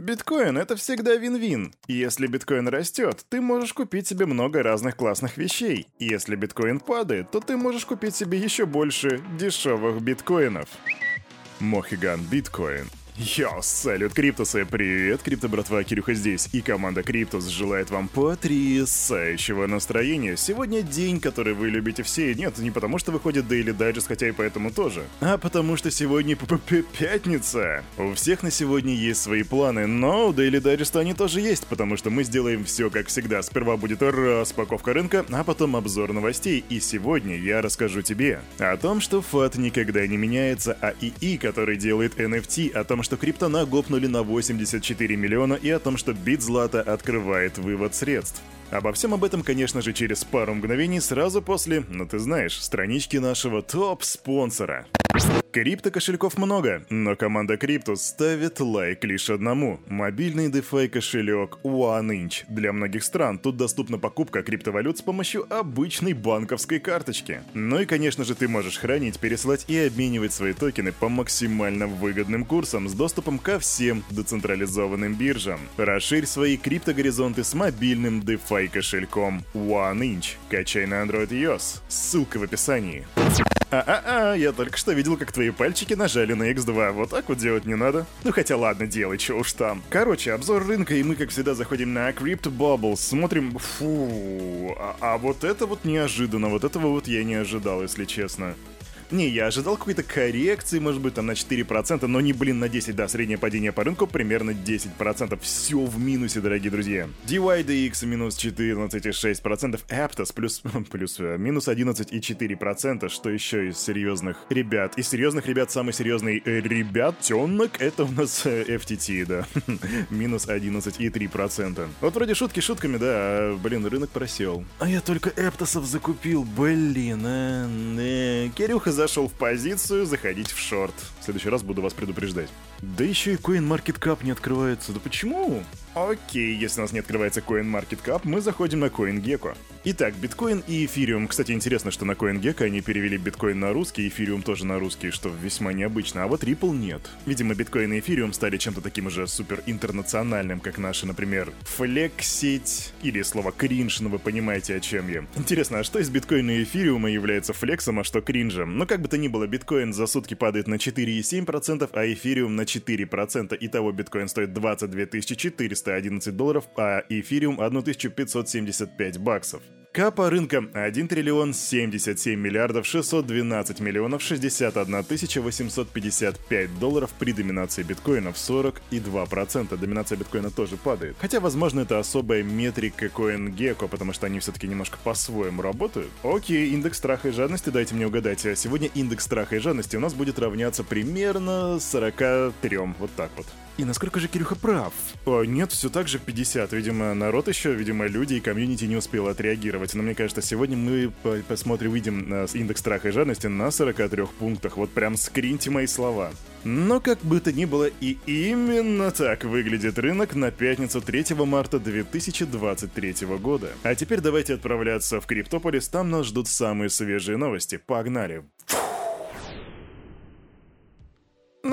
Биткоин — это всегда вин-вин. Если биткоин растет, ты можешь купить себе много разных классных вещей. Если биткоин падает, то ты можешь купить себе еще больше дешевых биткоинов. Мохиган Биткоин — Йо, салют, Криптусы! Привет, Крипто братва, Кирюха здесь, и команда Криптус желает вам потрясающего настроения. Сегодня день, который вы любите все, нет, не потому что выходит Daily Digest, хотя и поэтому тоже, а потому что сегодня п -п пятница. У всех на сегодня есть свои планы, но у Daily Digest они тоже есть, потому что мы сделаем все как всегда. Сперва будет распаковка рынка, а потом обзор новостей, и сегодня я расскажу тебе о том, что FUD никогда не меняется, а ИИ, который делает NFT, о том, что что криптона гопнули на 84 миллиона и о том, что бит Злата открывает вывод средств. Обо всем об этом, конечно же, через пару мгновений сразу после, ну ты знаешь, странички нашего топ-спонсора. Крипто кошельков много, но команда Crypto ставит лайк лишь одному. Мобильный DeFi кошелек OneInch. Для многих стран тут доступна покупка криптовалют с помощью обычной банковской карточки. Ну и конечно же ты можешь хранить, пересылать и обменивать свои токены по максимально выгодным курсам с доступом ко всем децентрализованным биржам. Расширь свои криптогоризонты с мобильным DeFi кошельком OneInch. Качай на Android iOS. Ссылка в описании. А-а-а, я только что видел, как твои пальчики нажали на X2. Вот так вот делать не надо. Ну хотя ладно, делай, что уж там. Короче, обзор рынка, и мы, как всегда, заходим на Crypto Bubble, смотрим... Фу... А, а вот это вот неожиданно, вот этого вот я не ожидал, если честно. Не, я ожидал какой-то коррекции, может быть, там на 4%, но не, блин, на 10, да, среднее падение по рынку примерно 10%. Все в минусе, дорогие друзья. DYDX минус 14,6%, Aptos плюс, плюс э, минус 11,4%, что еще из серьезных ребят. Из серьезных ребят самый серьезный э, ребятенок, это у нас э, FTT, да, минус 11,3%. Вот вроде шутки шутками, да, а, блин, рынок просел. А я только Эптосов закупил, блин, а, э, Кирюха зашел в позицию, заходить в шорт. В следующий раз буду вас предупреждать. Да еще и CoinMarketCap не открывается. Да почему? Окей, если у нас не открывается CoinMarketCap, мы заходим на CoinGecko. Итак, биткоин и эфириум. Кстати, интересно, что на CoinGecko они перевели биткоин на русский, эфириум тоже на русский, что весьма необычно, а вот Ripple нет. Видимо, биткоин и эфириум стали чем-то таким же супер интернациональным, как наши, например, флексить или слово кринж, но вы понимаете, о чем я. Интересно, а что из биткоина и эфириума является флексом, а что кринжем? Ну, как бы то ни было, биткоин за сутки падает на 4,7%, а эфириум на 4%. Итого биткоин стоит 22 400 411 долларов, а эфириум 1575 баксов. Капа рынка 1 триллион 77 миллиардов 612 миллионов 61 тысяча 855 долларов при доминации биткоина в 42%. Доминация биткоина тоже падает. Хотя, возможно, это особая метрика CoinGecko, потому что они все-таки немножко по-своему работают. Окей, индекс страха и жадности, дайте мне угадать. Сегодня индекс страха и жадности у нас будет равняться примерно 43. Вот так вот. И насколько же Кирюха прав? О, нет, все так же 50. Видимо, народ еще, видимо, люди и комьюнити не успел отреагировать. Но мне кажется, сегодня мы посмотрим, видим на индекс страха и жадности на 43 пунктах. Вот прям скриньте мои слова. Но как бы то ни было, и именно так выглядит рынок на пятницу 3 марта 2023 года. А теперь давайте отправляться в Криптополис, там нас ждут самые свежие новости. Погнали!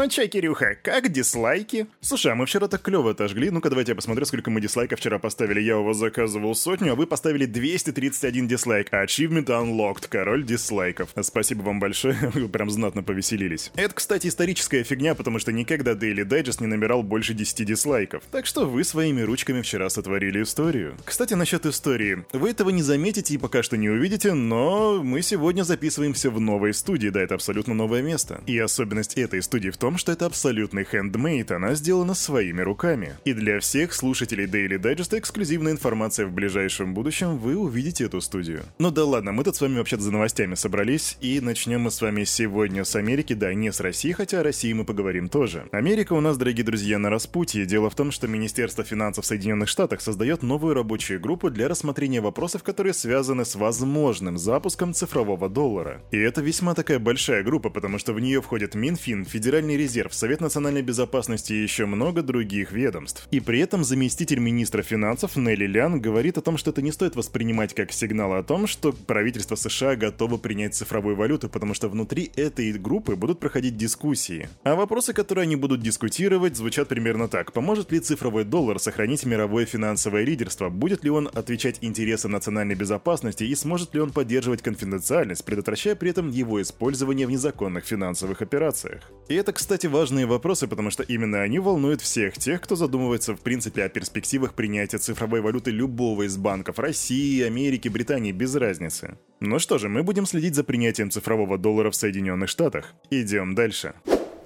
Ну Кирюха, как дизлайки? Слушай, а мы вчера так клево отожгли. Ну-ка, давайте я посмотрю, сколько мы дизлайков вчера поставили. Я у вас заказывал сотню, а вы поставили 231 дизлайк. Achievement Unlocked, король дизлайков. Спасибо вам большое, вы прям знатно повеселились. Это, кстати, историческая фигня, потому что никогда Daily Digest не набирал больше 10 дизлайков. Так что вы своими ручками вчера сотворили историю. Кстати, насчет истории. Вы этого не заметите и пока что не увидите, но мы сегодня записываемся в новой студии. Да, это абсолютно новое место. И особенность этой студии в в что это абсолютный хендмейд, она сделана своими руками. И для всех слушателей Daily Digest эксклюзивная информация в ближайшем будущем, вы увидите эту студию. Ну да ладно, мы тут с вами вообще-то за новостями собрались, и начнем мы с вами сегодня с Америки, да, не с России, хотя о России мы поговорим тоже. Америка у нас, дорогие друзья, на распутье. Дело в том, что Министерство финансов Соединенных Штатов создает новую рабочую группу для рассмотрения вопросов, которые связаны с возможным запуском цифрового доллара. И это весьма такая большая группа, потому что в нее входят Минфин, Федеральный Федеральный резерв, Совет национальной безопасности и еще много других ведомств. И при этом заместитель министра финансов Нелли Лян говорит о том, что это не стоит воспринимать как сигнал о том, что правительство США готово принять цифровую валюту, потому что внутри этой группы будут проходить дискуссии. А вопросы, которые они будут дискутировать, звучат примерно так. Поможет ли цифровой доллар сохранить мировое финансовое лидерство? Будет ли он отвечать интересам национальной безопасности и сможет ли он поддерживать конфиденциальность, предотвращая при этом его использование в незаконных финансовых операциях? И это, кстати, важные вопросы, потому что именно они волнуют всех тех, кто задумывается в принципе о перспективах принятия цифровой валюты любого из банков России, Америки, Британии, без разницы. Ну что же, мы будем следить за принятием цифрового доллара в Соединенных Штатах. Идем дальше.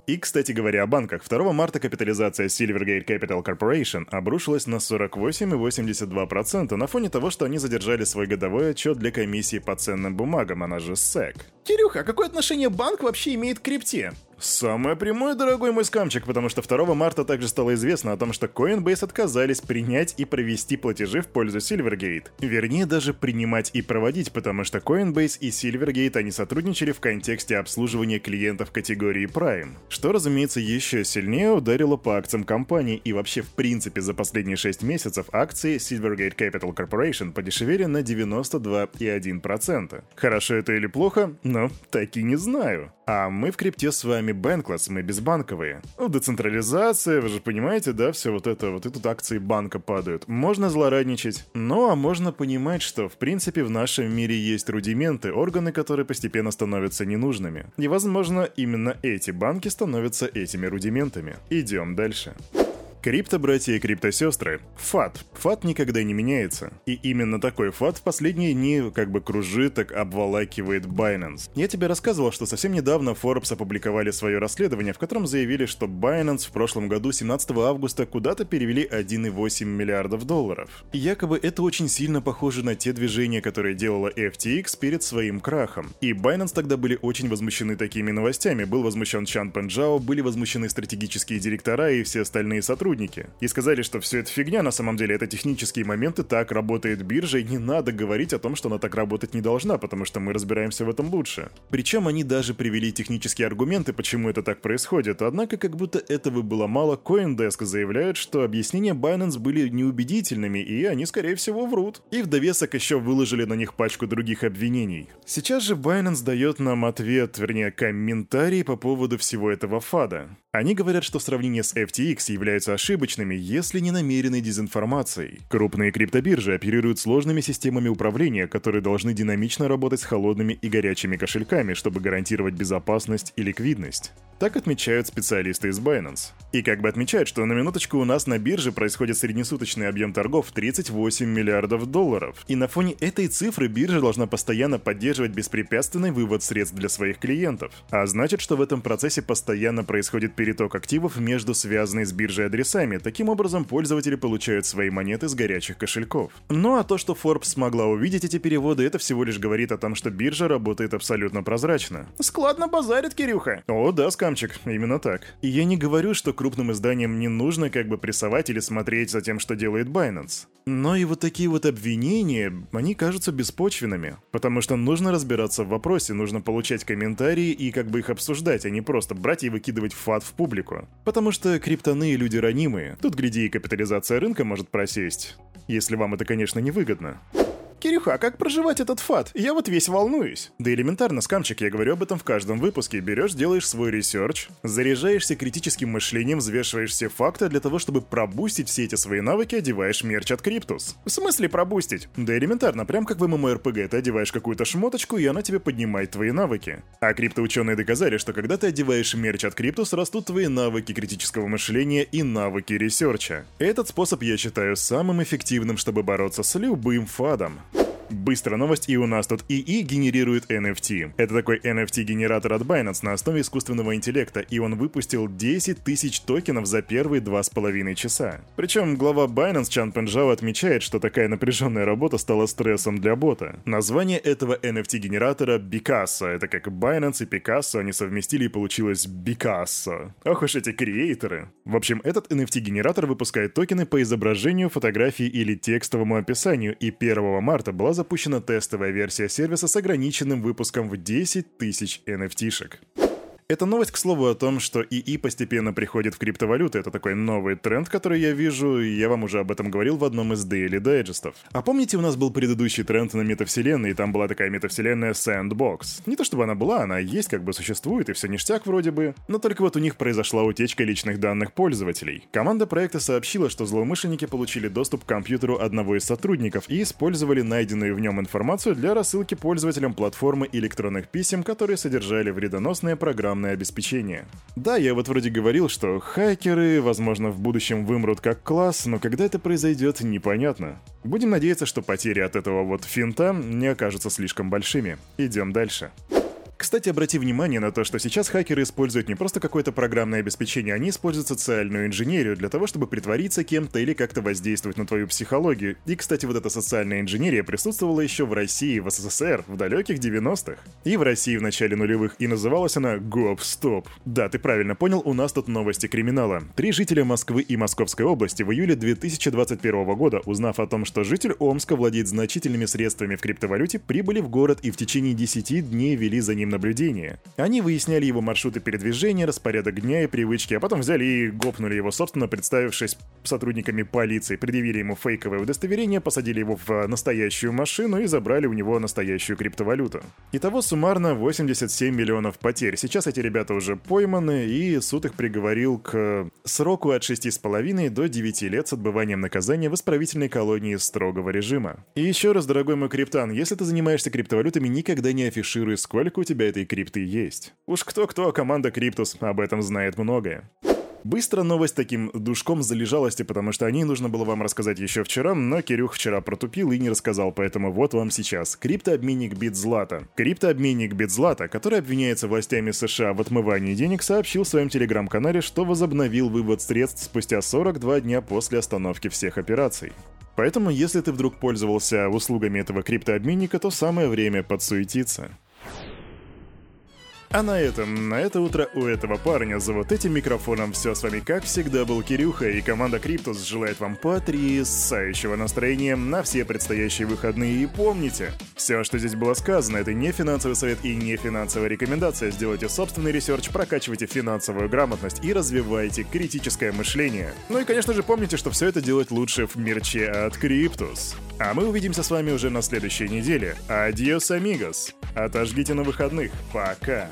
И, кстати говоря, о банках. 2 марта капитализация Silvergate Capital Corporation обрушилась на 48,82% на фоне того, что они задержали свой годовой отчет для комиссии по ценным бумагам, она же SEC. Кирюха, а какое отношение банк вообще имеет к крипте? Самое прямое, дорогой мой скамчик, потому что 2 марта также стало известно о том, что Coinbase отказались принять и провести платежи в пользу Silvergate. Вернее, даже принимать и проводить, потому что Coinbase и Silvergate они сотрудничали в контексте обслуживания клиентов категории Prime, что, разумеется, еще сильнее ударило по акциям компании и вообще в принципе за последние 6 месяцев акции Silvergate Capital Corporation подешевели на 92,1%. Хорошо это или плохо? Ну, так и не знаю. А мы в крипте с вами Bankless, мы безбанковые. Ну, децентрализация, вы же понимаете, да, все вот это, вот и тут акции банка падают. Можно злорадничать. Ну, а можно понимать, что в принципе в нашем мире есть рудименты, органы, которые постепенно становятся ненужными. И возможно, именно эти банки становятся этими рудиментами. Идем дальше. Крипто-братья и крипто-сестры. ФАТ. ФАТ никогда не меняется. И именно такой ФАТ в последние дни как бы кружит, так обволакивает Binance. Я тебе рассказывал, что совсем недавно Forbes опубликовали свое расследование, в котором заявили, что Binance в прошлом году 17 августа куда-то перевели 1,8 миллиардов долларов. И якобы это очень сильно похоже на те движения, которые делала FTX перед своим крахом. И Binance тогда были очень возмущены такими новостями. Был возмущен Чан Пенджао, были возмущены стратегические директора и все остальные сотрудники сотрудники. И сказали, что все это фигня, на самом деле это технические моменты, так работает биржа, и не надо говорить о том, что она так работать не должна, потому что мы разбираемся в этом лучше. Причем они даже привели технические аргументы, почему это так происходит, однако как будто этого было мало, CoinDesk заявляет, что объяснения Binance были неубедительными, и они, скорее всего, врут. И в довесок еще выложили на них пачку других обвинений. Сейчас же Binance дает нам ответ, вернее, комментарий по поводу всего этого фада. Они говорят, что сравнение с FTX являются ошибочными, если не намеренной дезинформацией. Крупные криптобиржи оперируют сложными системами управления, которые должны динамично работать с холодными и горячими кошельками, чтобы гарантировать безопасность и ликвидность. Так отмечают специалисты из Binance. И как бы отмечают, что на минуточку у нас на бирже происходит среднесуточный объем торгов 38 миллиардов долларов. И на фоне этой цифры биржа должна постоянно поддерживать беспрепятственный вывод средств для своих клиентов. А значит, что в этом процессе постоянно происходит переток активов между связанными с биржей адресами. Таким образом, пользователи получают свои монеты с горячих кошельков. Ну а то, что Forbes смогла увидеть эти переводы, это всего лишь говорит о том, что биржа работает абсолютно прозрачно. Складно базарит, Кирюха. О, да, скам Ромчик, именно так. И я не говорю, что крупным изданиям не нужно как бы прессовать или смотреть за тем, что делает Binance. Но и вот такие вот обвинения, они кажутся беспочвенными. Потому что нужно разбираться в вопросе, нужно получать комментарии и как бы их обсуждать, а не просто брать и выкидывать фат в публику. Потому что криптоны люди ранимые. Тут, гляди, и капитализация рынка может просесть. Если вам это, конечно, не выгодно. Кирюха, а как проживать этот FUD? Я вот весь волнуюсь. Да элементарно, скамчик, я говорю об этом в каждом выпуске. Берешь, делаешь свой research, заряжаешься критическим мышлением, взвешиваешь все факты для того, чтобы пробустить все эти свои навыки, одеваешь мерч от Криптус. В смысле пробустить? Да элементарно, прям как в MMORPG, ты одеваешь какую-то шмоточку, и она тебе поднимает твои навыки. А криптоученые доказали, что когда ты одеваешь мерч от Криптус, растут твои навыки критического мышления и навыки research а. Этот способ я считаю самым эффективным, чтобы бороться с любым FUD ом. Быстрая новость, и у нас тут ИИ генерирует NFT. Это такой NFT-генератор от Binance на основе искусственного интеллекта, и он выпустил 10 тысяч токенов за первые два с половиной часа. Причем глава Binance Чан Пенджао отмечает, что такая напряженная работа стала стрессом для бота. Название этого NFT-генератора Picasso. Это как Binance и Picasso они совместили и получилось Picasso. Ох уж эти креаторы. В общем, этот NFT-генератор выпускает токены по изображению, фотографии или текстовому описанию, и 1 марта была запущена тестовая версия сервиса с ограниченным выпуском в 10 тысяч NFT-шек. Это новость, к слову, о том, что ИИ постепенно приходит в криптовалюты. Это такой новый тренд, который я вижу, и я вам уже об этом говорил в одном из Daily Digestов. А помните, у нас был предыдущий тренд на метавселенной, и там была такая метавселенная Sandbox. Не то чтобы она была, она есть, как бы существует, и все ништяк вроде бы. Но только вот у них произошла утечка личных данных пользователей. Команда проекта сообщила, что злоумышленники получили доступ к компьютеру одного из сотрудников и использовали найденную в нем информацию для рассылки пользователям платформы электронных писем, которые содержали вредоносные программы программное обеспечение. Да, я вот вроде говорил, что хакеры, возможно, в будущем вымрут как класс, но когда это произойдет, непонятно. Будем надеяться, что потери от этого вот финта не окажутся слишком большими. Идем дальше. Кстати, обрати внимание на то, что сейчас хакеры используют не просто какое-то программное обеспечение, они используют социальную инженерию для того, чтобы притвориться кем-то или как-то воздействовать на твою психологию. И, кстати, вот эта социальная инженерия присутствовала еще в России, в СССР, в далеких 90-х. И в России в начале нулевых, и называлась она «Гоп-стоп». Да, ты правильно понял, у нас тут новости криминала. Три жителя Москвы и Московской области в июле 2021 года, узнав о том, что житель Омска владеет значительными средствами в криптовалюте, прибыли в город и в течение 10 дней вели за ним наблюдения. Они выясняли его маршруты передвижения, распорядок дня и привычки, а потом взяли и гопнули его, собственно, представившись сотрудниками полиции, предъявили ему фейковое удостоверение, посадили его в настоящую машину и забрали у него настоящую криптовалюту. Итого суммарно 87 миллионов потерь. Сейчас эти ребята уже пойманы, и суд их приговорил к сроку от 6,5 до 9 лет с отбыванием наказания в исправительной колонии строгого режима. И еще раз, дорогой мой криптан, если ты занимаешься криптовалютами, никогда не афишируй, сколько у тебя тебя этой крипты есть. Уж кто-кто, а команда Криптус об этом знает многое. Быстро новость таким душком залежалости, потому что о ней нужно было вам рассказать еще вчера, но Кирюх вчера протупил и не рассказал, поэтому вот вам сейчас. Криптообменник Битзлата. Криптообменник Битзлата, который обвиняется властями США в отмывании денег, сообщил в своем телеграм-канале, что возобновил вывод средств спустя 42 дня после остановки всех операций. Поэтому, если ты вдруг пользовался услугами этого криптообменника, то самое время подсуетиться. А на этом, на это утро у этого парня за вот этим микрофоном все с вами как всегда был Кирюха и команда Криптус желает вам потрясающего настроения на все предстоящие выходные и помните, все, что здесь было сказано, это не финансовый совет и не финансовая рекомендация. Сделайте собственный research, прокачивайте финансовую грамотность и развивайте критическое мышление. Ну и конечно же помните, что все это делать лучше в мерче от Криптус. А мы увидимся с вами уже на следующей неделе. Adiós, amigos. Отожгите на выходных. Пока.